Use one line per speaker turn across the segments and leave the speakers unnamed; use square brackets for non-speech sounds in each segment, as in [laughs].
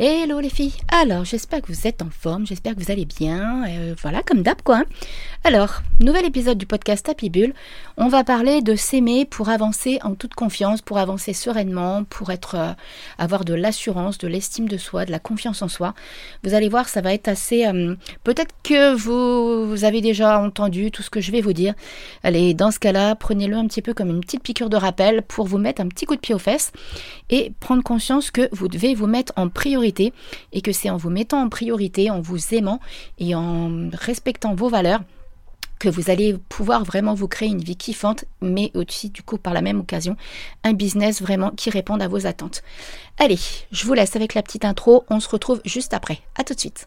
Hello les filles, alors j'espère que vous êtes en forme, j'espère que vous allez bien, euh, voilà comme d'hab quoi. Alors, nouvel épisode du podcast Happy Bull, on va parler de s'aimer pour avancer en toute confiance, pour avancer sereinement, pour être, euh, avoir de l'assurance, de l'estime de soi, de la confiance en soi. Vous allez voir, ça va être assez... Euh, peut-être que vous, vous avez déjà entendu tout ce que je vais vous dire. Allez, dans ce cas-là, prenez-le un petit peu comme une petite piqûre de rappel pour vous mettre un petit coup de pied aux fesses et prendre conscience que vous devez vous mettre en priorité et que c'est en vous mettant en priorité, en vous aimant et en respectant vos valeurs que vous allez pouvoir vraiment vous créer une vie kiffante, mais aussi du coup par la même occasion un business vraiment qui réponde à vos attentes. Allez, je vous laisse avec la petite intro, on se retrouve juste après. À tout de suite.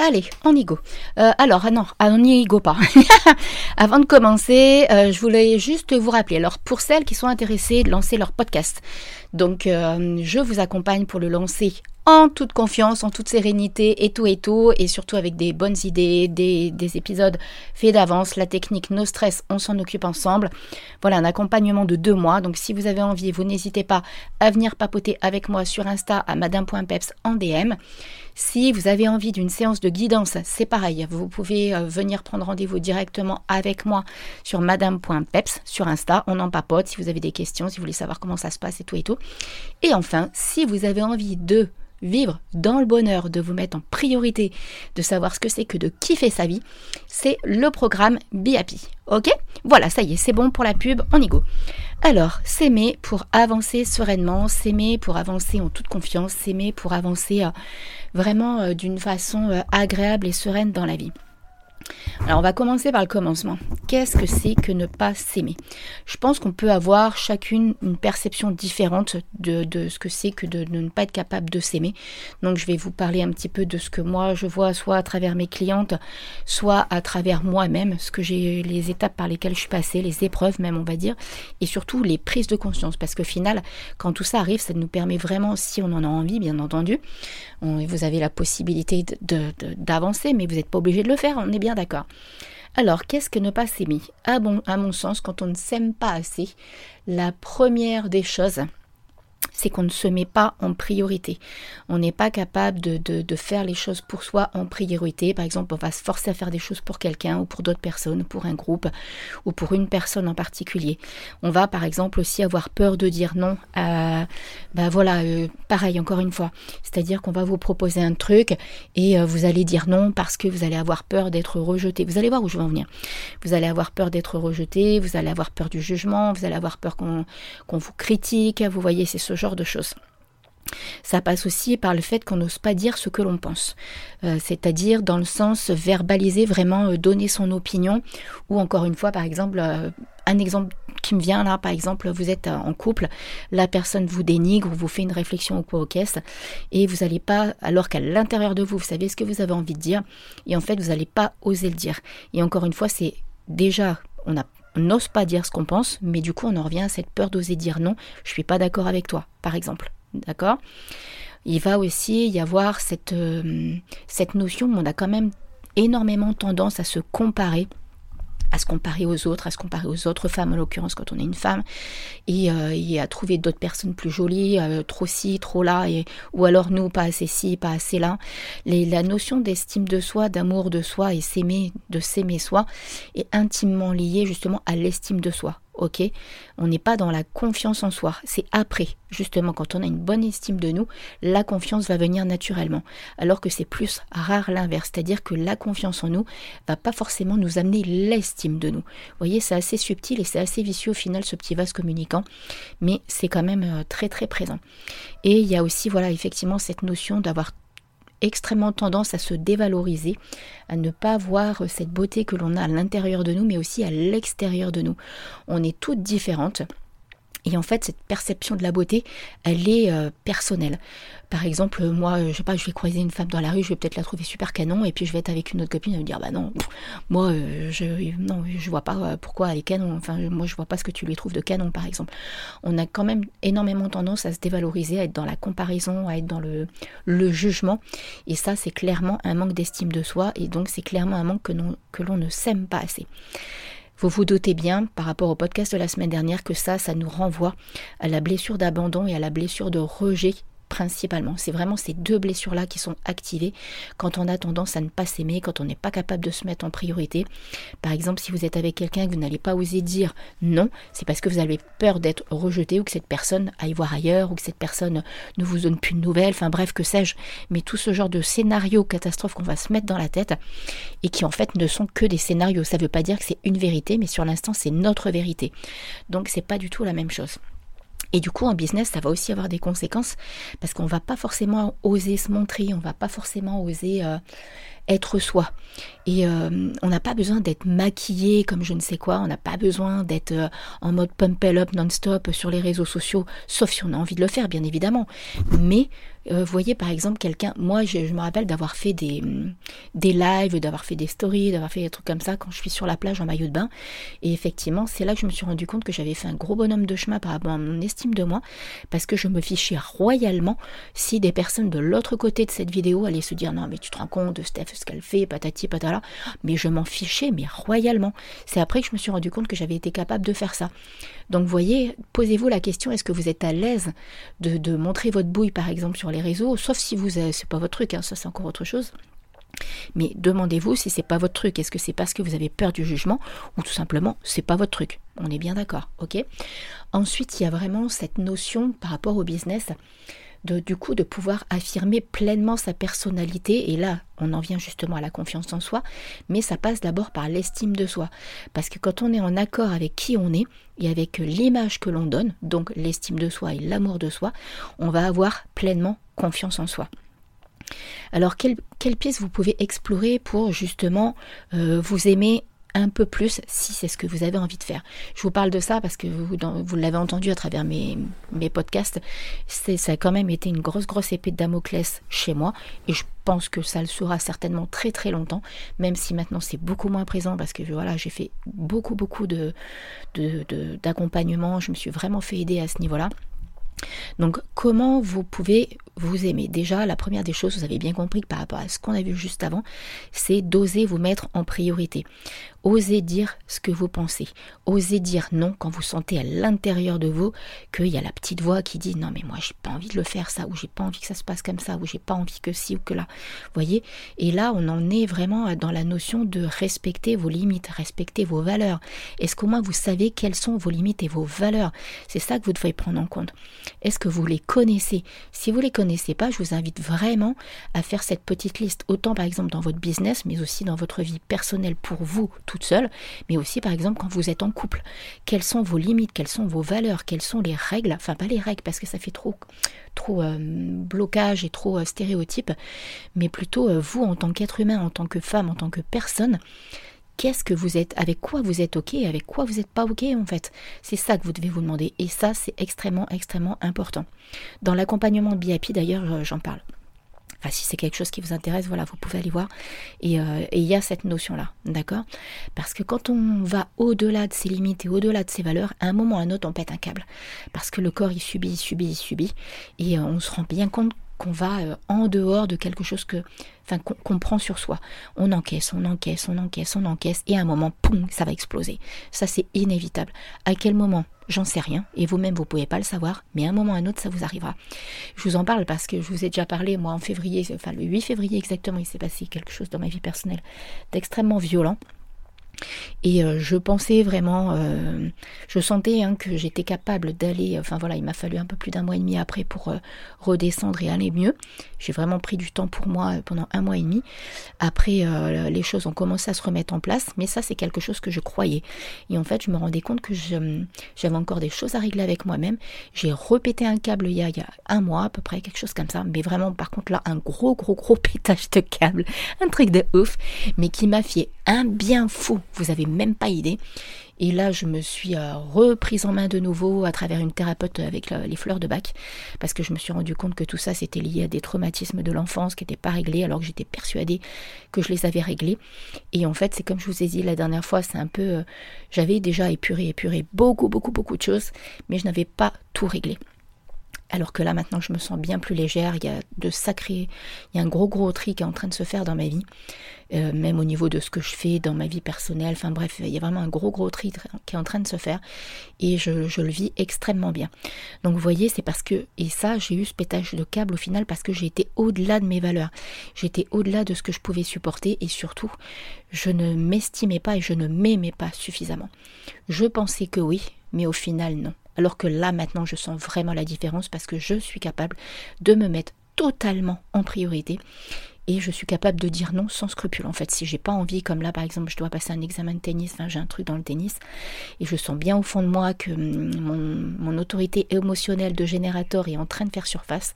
Allez, on y go. Euh, alors, ah non, ah, on n'y go pas. [laughs] Avant de commencer, euh, je voulais juste vous rappeler. Alors, pour celles qui sont intéressées de lancer leur podcast, donc euh, je vous accompagne pour le lancer en toute confiance, en toute sérénité et tout et tout, et surtout avec des bonnes idées, des, des épisodes faits d'avance, la technique no stress, on s'en occupe ensemble. Voilà, un accompagnement de deux mois. Donc, si vous avez envie, vous n'hésitez pas à venir papoter avec moi sur Insta à madame.peps en DM. Si vous avez envie d'une séance de guidance, c'est pareil. Vous pouvez euh, venir prendre rendez-vous directement avec moi sur madame.peps sur Insta. On en papote si vous avez des questions, si vous voulez savoir comment ça se passe et tout et tout. Et enfin, si vous avez envie de vivre dans le bonheur, de vous mettre en priorité, de savoir ce que c'est que de kiffer sa vie, c'est le programme Be Happy. Ok? Voilà, ça y est, c'est bon pour la pub, on y go. Alors, s'aimer pour avancer sereinement, s'aimer pour avancer en toute confiance, s'aimer pour avancer euh, vraiment euh, d'une façon euh, agréable et sereine dans la vie. Alors on va commencer par le commencement. Qu'est-ce que c'est que ne pas s'aimer? Je pense qu'on peut avoir chacune une perception différente de, ce que c'est que de, ne pas être capable de s'aimer. Donc je vais vous parler un petit peu de ce que moi je vois soit à travers mes clientes, soit à travers moi-même, ce que j'ai les étapes par lesquelles je suis passée, les épreuves même on va dire, et surtout les prises de conscience. Parce qu'au final, quand tout ça arrive, ça nous permet vraiment, si on en a envie bien entendu, vous avez la possibilité d'avancer, mais vous n'êtes pas obligé de le faire, on est bien d'accord. Alors, qu'est-ce que ne pas s'aimer? Bon, à mon sens, quand on ne s'aime pas assez, la première des choses, c'est qu'on ne se met pas en priorité. On n'est pas capable de, de, faire les choses pour soi en priorité. Par exemple, on va se forcer à faire des choses pour quelqu'un ou pour d'autres personnes, pour un groupe ou pour une personne en particulier. On va par exemple aussi avoir peur de dire non à, ben voilà, euh, pareil encore une fois. C'est-à-dire qu'on va vous proposer un truc et euh, vous allez dire non parce que vous allez avoir peur d'être rejeté. Vous allez voir où je vais en venir. Vous allez avoir peur d'être rejeté, vous allez avoir peur du jugement, vous allez avoir peur qu'on vous critique. Vous voyez, c'est genre de choses. Ça passe aussi par le fait qu'on n'ose pas dire ce que l'on pense, euh, c'est-à-dire dans le sens verbaliser vraiment, euh, donner son opinion, ou encore une fois, par exemple, euh, un exemple qui me vient là, par exemple, vous êtes en couple, la personne vous dénigre, vous fait une réflexion au quoi aux caisses, et vous n'allez pas, alors qu'à l'intérieur de vous, vous savez ce que vous avez envie de dire, et en fait, vous n'allez pas oser le dire. Et encore une fois, c'est déjà, on a n'ose pas dire ce qu'on pense, mais du coup on en revient à cette peur d'oser dire non, je suis pas d'accord avec toi, par exemple. D'accord? Il va aussi y avoir cette, euh, cette notion où on a quand même énormément tendance à se comparer à se comparer aux autres, à se comparer aux autres femmes, en l'occurrence quand on est une femme, et, euh, à trouver d'autres personnes plus jolies, euh, trop ci, trop là, et, ou alors nous, pas assez ci, pas assez là. la notion d'estime de soi, d'amour de soi et s'aimer, de s'aimer soi, est intimement liée justement à l'estime de soi ok On n'est pas dans la confiance en soi. C'est après, justement, quand on a une bonne estime de nous, la confiance va venir naturellement. Alors que c'est plus rare l'inverse, c'est-à-dire que la confiance en nous va pas forcément nous amener l'estime de nous. Vous voyez, c'est assez subtil et c'est assez vicieux au final ce petit vase communicant, mais c'est quand même euh, très très présent. Et il y a aussi, voilà, effectivement, cette notion d'avoir extrêmement tendance à se dévaloriser, à ne pas voir cette beauté que l'on a à l'intérieur de nous, mais aussi à l'extérieur de nous. On est toutes différentes. Et en fait, cette perception de la beauté, elle est euh, personnelle. Par exemple, moi, je sais pas, je vais croiser une femme dans la rue, je vais peut-être la trouver super canon, et puis je vais être avec une autre copine et me dire, bah non, moi, euh, je, non, je vois pas euh, pourquoi elle est canon. Enfin, moi, je vois pas ce que tu lui trouves de canon, par exemple. On a quand même énormément tendance à se dévaloriser, à être dans la comparaison, à être dans le, le jugement, et ça, c'est clairement un manque d'estime de soi, et donc c'est clairement un manque que, que l'on ne s'aime pas assez. Vous vous doutez bien, par rapport au podcast de la semaine dernière, que ça, ça nous renvoie à la blessure d'abandon et à la blessure de rejet principalement. C'est vraiment ces deux blessures-là qui sont activées quand on a tendance à ne pas s'aimer, quand on n'est pas capable de se mettre en priorité. Par exemple, si vous êtes avec quelqu'un que vous n'allez pas oser dire non, c'est parce que vous avez peur d'être rejeté ou que cette personne aille voir ailleurs ou que cette personne ne vous donne plus de nouvelles, enfin bref, que sais-je. Mais tout ce genre de scénarios catastrophes qu'on va se mettre dans la tête et qui en fait ne sont que des scénarios. Ça ne veut pas dire que c'est une vérité, mais sur l'instant, c'est notre vérité. Donc c'est pas du tout la même chose. Et du coup, en business, ça va aussi avoir des conséquences parce qu'on va pas forcément oser se montrer, on va pas forcément oser euh, être soi. Et euh, on n'a pas besoin d'être maquillé comme je ne sais quoi, on n'a pas besoin d'être euh, en mode pump up non-stop sur les réseaux sociaux, sauf si on a envie de le faire, bien évidemment. Mais euh, voyez par exemple quelqu'un, moi je, me rappelle d'avoir fait des, mm, des lives, d'avoir fait des stories, d'avoir fait des trucs comme ça quand je suis sur la plage en maillot de bain. Et effectivement, c'est là que je me suis rendu compte que j'avais fait un gros bonhomme de chemin par rapport à mon estime de moi, parce que je me fichais royalement si des personnes de l'autre côté de cette vidéo allaient se dire non mais tu te rends compte Steph ce qu'elle fait, patati patala, mais je m'en fichais mais royalement. C'est après que je me suis rendu compte que j'avais été capable de faire ça. Donc voyez, posez-vous la question, est-ce que vous êtes à l'aise de, montrer votre bouille par exemple sur les réseaux, sauf si vous c'est pas votre truc, hein, ça c'est encore autre chose. Mais demandez-vous si c'est pas votre truc. Est-ce que c'est parce que vous avez peur du jugement ou tout simplement c'est pas votre truc? On est bien d'accord, ok? Ensuite, il y a vraiment cette notion par rapport au business du coup de pouvoir affirmer pleinement sa personnalité. Et là, on en vient justement à la confiance en soi, mais ça passe d'abord par l'estime de soi. Parce que quand on est en accord avec qui on est et avec l'image que l'on donne, donc l'estime de soi et l'amour de soi, on va avoir pleinement confiance en soi. Alors, quelle, quelle pièce vous pouvez explorer pour justement euh, vous aimer un peu plus si c'est ce que vous avez envie de faire. Je vous parle de ça parce que vous, l'avez entendu à travers mes, mes podcasts. Ça a quand même été une grosse, grosse épée de Damoclès chez moi et je pense que ça le sera certainement très, très longtemps, même si maintenant c'est beaucoup moins présent parce que voilà, j'ai fait beaucoup, beaucoup de, d'accompagnement. Je me suis vraiment fait aider à ce niveau-là. Donc comment vous pouvez vous aimer? Déjà, la première des choses, vous avez bien compris que par rapport à ce qu'on a vu juste avant, c'est d'oser vous mettre en priorité. Osez dire ce que vous pensez. Osez dire non quand vous sentez à l'intérieur de vous qu'il y a la petite voix qui dit non mais moi j'ai pas envie de le faire ça ou j'ai pas envie que ça se passe comme ça ou j'ai pas envie que ci ou que là. Voyez? Et là on en est vraiment dans la notion de respecter vos limites, respecter vos valeurs. Est-ce qu'au moins vous savez quelles sont vos limites et vos valeurs? C'est ça que vous devez prendre en compte. Est-ce que vous les connaissez? Si vous les connaissez pas, je vous invite vraiment à faire cette petite liste autant par exemple dans votre business mais aussi dans votre vie personnelle pour vous toute seule, mais aussi par exemple quand vous êtes en couple. Quelles sont vos limites, quelles sont vos valeurs, quelles sont les règles, enfin pas les règles parce que ça fait trop, trop euh, blocage et trop euh, stéréotype, mais plutôt euh, vous en tant qu'être humain, en tant que femme, en tant que personne, qu'est-ce que vous êtes, avec quoi vous êtes ok, avec quoi vous n'êtes pas ok en fait? C'est ça que vous devez vous demander et ça c'est extrêmement extrêmement important. Dans l'accompagnement de BIP d'ailleurs j'en parle. Enfin, si c'est quelque chose qui vous intéresse, voilà, vous pouvez aller voir. Euh, et il y a cette notion-là, d'accord? Parce que quand on va au-delà de ses limites et au-delà de ses valeurs, à un moment ou à un autre, on pète un câble. Parce que le corps, il subit, il subit, il subit. Et euh, on se rend bien compte qu'on va euh, en dehors de quelque chose que, enfin, qu'on prend sur soi. On encaisse, on encaisse, on encaisse, on encaisse, et à un moment, poum, ça va exploser. Ça, c'est inévitable. À quel moment? J'en sais rien, et vous-même, vous pouvez pas le savoir, mais à un moment ou à un autre, ça vous arrivera. Je vous en parle parce que je vous ai déjà parlé, moi, en février, enfin, le 8 février exactement, il s'est passé quelque chose dans ma vie personnelle d'extrêmement violent. Et euh, je pensais vraiment, euh, je sentais hein, que j'étais capable d'aller, enfin voilà, il m'a fallu un peu plus d'un mois et demi après pour euh, redescendre et aller mieux. J'ai vraiment pris du temps pour moi pendant un mois et demi. Après, les choses ont commencé à se remettre en place, mais ça c'est quelque chose que je croyais. Et en fait, je me rendais compte que j'avais encore des choses à régler avec moi-même. J'ai repété un câble il y, a, il y a un mois à peu près, quelque chose comme ça. Mais vraiment, par contre là, un gros, gros, gros [laughs] pétage de câble, un truc de ouf, mais qui m'a fait un bien fou. Vous avez même pas idée. Et là, je me suis euh, reprise en main de nouveau à travers une thérapeute avec les fleurs de bac, parce que je me suis rendu compte que tout ça, c'était lié à des traumatismes de l'enfance qui n'étaient pas réglés, alors que j'étais persuadée que je les avais réglés. Et en fait, c'est comme je vous ai dit la dernière fois, c'est un peu... Euh, j'avais déjà épuré, épuré beaucoup, beaucoup, beaucoup de choses, mais je n'avais pas tout réglé. Alors que là maintenant je me sens bien plus légère, il y a de sacrés, il y a un gros gros tri qui est en train de se faire dans ma vie, euh, même au niveau de ce que je fais dans ma vie personnelle, enfin bref, il y a vraiment un gros gros tri qui est en train de se faire. Et je, je le vis extrêmement bien. Donc vous voyez, c'est parce que, et ça j'ai eu ce pétage de câble au final parce que j'ai été au-delà de mes valeurs, j'étais au-delà de ce que je pouvais supporter. Et surtout je ne m'estimais pas et je ne m'aimais pas suffisamment. Je pensais que oui, mais au final non. Alors que là, maintenant, je sens vraiment la différence parce que je suis capable de me mettre totalement en priorité et je suis capable de dire non sans scrupule. En fait, si j'ai pas envie, comme là par exemple, je dois passer un examen de tennis, enfin j'ai un truc dans le tennis, et je sens bien au fond de moi que hum, mon, autorité émotionnelle de générateur est en train de faire surface,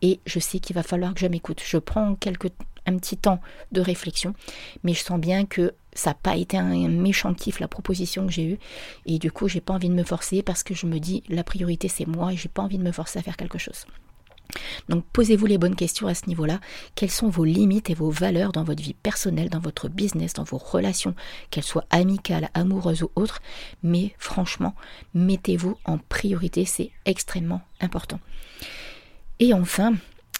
et je sais qu'il va falloir que je m'écoute. Je prends quelques, un petit temps de réflexion, mais je sens bien que ça n'a pas été un méchant kiff la proposition que j'ai eue, et du coup j'ai pas envie de me forcer parce que je me dis la priorité c'est moi et j'ai pas envie de me forcer à faire quelque chose. Donc posez-vous les bonnes questions à ce niveau-là. Quelles sont vos limites et vos valeurs dans votre vie personnelle, dans votre business, dans vos relations, qu'elles soient amicales, amoureuses ou autres? Mais franchement, mettez-vous en priorité, c'est extrêmement important. Et enfin,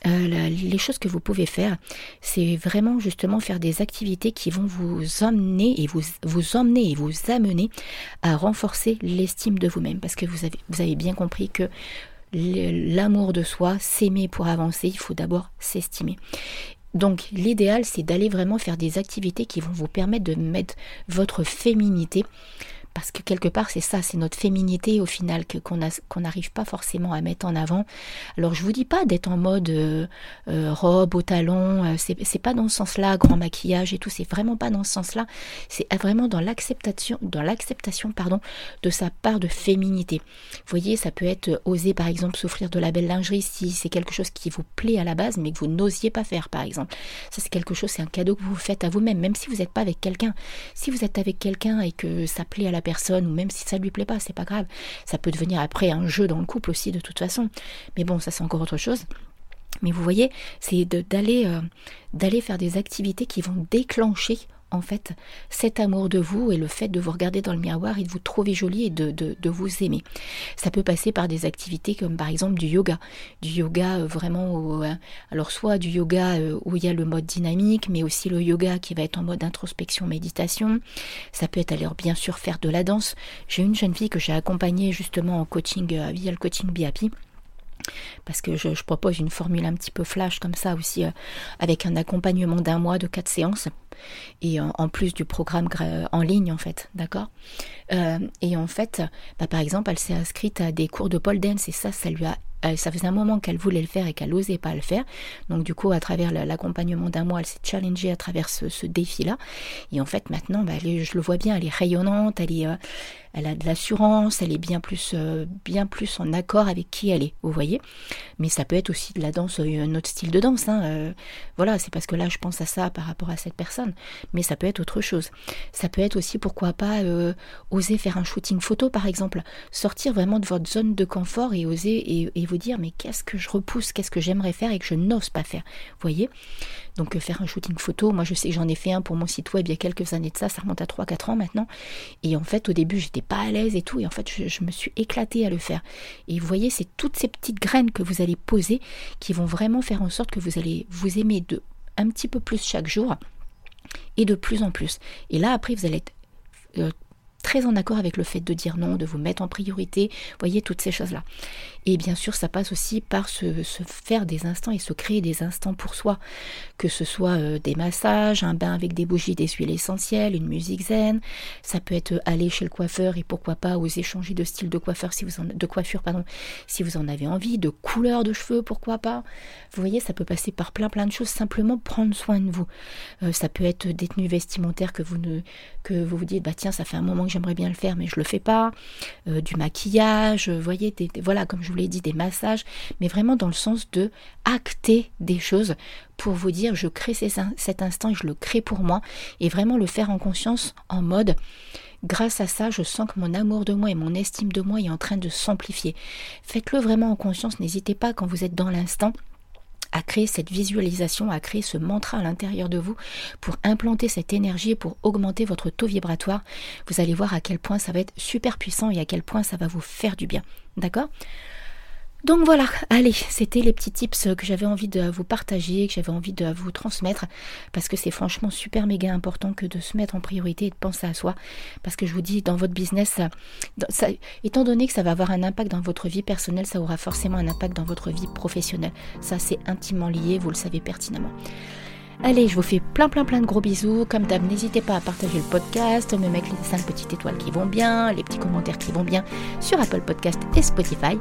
euh, les choses que vous pouvez faire, c'est vraiment justement faire des activités qui vont vous emmener et vous, vous emmener et vous amener à renforcer l'estime de vous-même. Parce que vous avez, vous avez bien compris que l'amour de soi, s'aimer pour avancer, il faut d'abord s'estimer. Donc l'idéal, c'est d'aller vraiment faire des activités qui vont vous permettre de mettre votre féminité parce que quelque part c'est ça, c'est notre féminité au final que qu'on n'arrive pas forcément à mettre en avant. Alors je vous dis pas d'être en mode euh, euh, robe au talon, euh, c'est pas dans ce sens-là, grand maquillage et tout, c'est vraiment pas dans ce sens-là. C'est vraiment dans l'acceptation, dans l'acceptation pardon, de sa part de féminité. Vous voyez, ça peut être oser par exemple s'offrir de la belle lingerie si c'est quelque chose qui vous plaît à la base, mais que vous n'osiez pas faire par exemple. Ça c'est quelque chose, c'est un cadeau que vous faites à vous-même, même si vous n'êtes pas avec quelqu'un. Si vous êtes avec quelqu'un et que ça plaît à la personne, ou même si ça lui plaît pas, c'est pas grave. Ça peut devenir après un jeu dans le couple aussi de toute façon. Mais bon, ça c'est encore autre chose. Mais vous voyez, c'est d'aller euh, d'aller faire des activités qui vont déclencher en fait cet amour de vous et le fait de vous regarder dans le miroir et de vous trouver jolie et de, de, vous aimer. Ça peut passer par des activités comme par exemple du yoga. Du yoga euh, vraiment, euh, alors soit du yoga euh, où il y a le mode dynamique, mais aussi le yoga qui va être en mode introspection, méditation. Ça peut être alors bien sûr faire de la danse. J'ai une jeune fille que j'ai accompagnée justement en coaching via le coaching BAPI parce que je, propose une formule un petit peu flash comme ça aussi, avec un accompagnement d'un mois de quatre séances, et en, plus du programme en ligne en fait, d'accord? Euh, Et en fait, bah, par exemple, elle s'est inscrite à des cours de pole dance, et ça, ça lui a ça faisait un moment qu'elle voulait le faire et qu'elle n'osait pas le faire. Donc du coup, à travers l'accompagnement d'un mois, elle s'est challengée à travers ce, défi-là. Et en fait, maintenant, bah, je le vois bien, elle est rayonnante, elle euh, a de l'assurance, elle est bien plus, euh, bien plus en accord avec qui elle est, vous voyez? Mais ça peut être aussi de la danse, euh, un autre style de danse. Hein, euh, voilà, c'est parce que là, je pense à ça par rapport à cette personne. Mais ça peut être autre chose. Ça peut être aussi, pourquoi pas, oser faire un shooting photo, par exemple. Sortir vraiment de votre zone de confort et oser et, vous dire, mais qu'est-ce que je repousse, qu'est-ce que j'aimerais faire et que je n'ose pas faire. Vous voyez Donc faire un shooting photo, moi je sais j'en ai fait un pour mon site web il y a quelques années de ça, ça remonte à 3-4 ans maintenant. Et en fait, au début, j'étais pas à l'aise et tout. Et en fait, je, me suis éclatée à le faire. Et vous voyez, c'est toutes ces petites graines que vous allez poser qui vont vraiment faire en sorte que vous allez vous aimer de un petit peu plus chaque jour et de plus en plus. Et là, après, vous allez être euh, très en accord avec le fait de dire non, de vous mettre en priorité, voyez toutes ces choses-là. Et bien sûr, ça passe aussi par se, faire des instants et se créer des instants pour soi, que ce soit euh, des massages, un bain avec des bougies, des huiles essentielles, une musique zen. Ça peut être aller chez le coiffeur et pourquoi pas oser changer de style de coiffeur si vous en, de coiffure pardon, si vous en avez envie, de couleur de cheveux, pourquoi pas. Vous voyez, ça peut passer par plein plein de choses. Simplement prendre soin de vous. Euh, ça peut être des tenues vestimentaires que vous que vous vous dites bah tiens ça fait un moment j'aimerais bien le faire mais je le fais pas. Euh, du maquillage, vous voyez, voilà comme je vous l'ai dit, des massages, mais vraiment dans le sens de acter des choses pour vous dire je crée cet instant je le crée pour moi et vraiment le faire en conscience en mode grâce à ça je sens que mon amour de moi et mon estime de moi est en train de s'amplifier. Faites-le vraiment en conscience, n'hésitez pas quand vous êtes dans l'instant à créer cette visualisation, à créer ce mantra à l'intérieur de vous pour implanter cette énergie pour augmenter votre taux vibratoire. Vous allez voir à quel point ça va être super puissant et à quel point ça va vous faire du bien. D'accord? Donc voilà, allez, c'était les petits tips que j'avais envie de vous partager, que j'avais envie de vous transmettre, parce que c'est franchement super méga important que de se mettre en priorité et de penser à soi, parce que je vous dis, dans votre business, ça, étant donné que ça va avoir un impact dans votre vie personnelle, ça aura forcément un impact dans votre vie professionnelle. Ça, c'est intimement lié, vous le savez pertinemment. Allez, je vous fais plein plein plein de gros bisous. Comme d'hab, n'hésitez pas à partager le podcast, me mettre les 5 petites étoiles qui vont bien, les petits commentaires qui vont bien sur Apple Podcast et Spotify.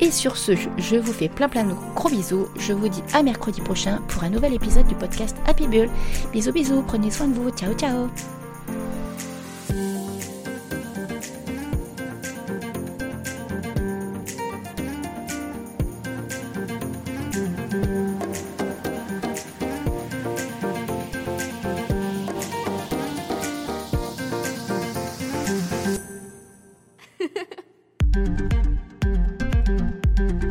Et sur ce, je vous fais plein plein de gros bisous. Je vous dis à mercredi prochain pour un nouvel épisode du podcast Happy Bull. Bisous bisous, prenez soin de vous. Ciao ciao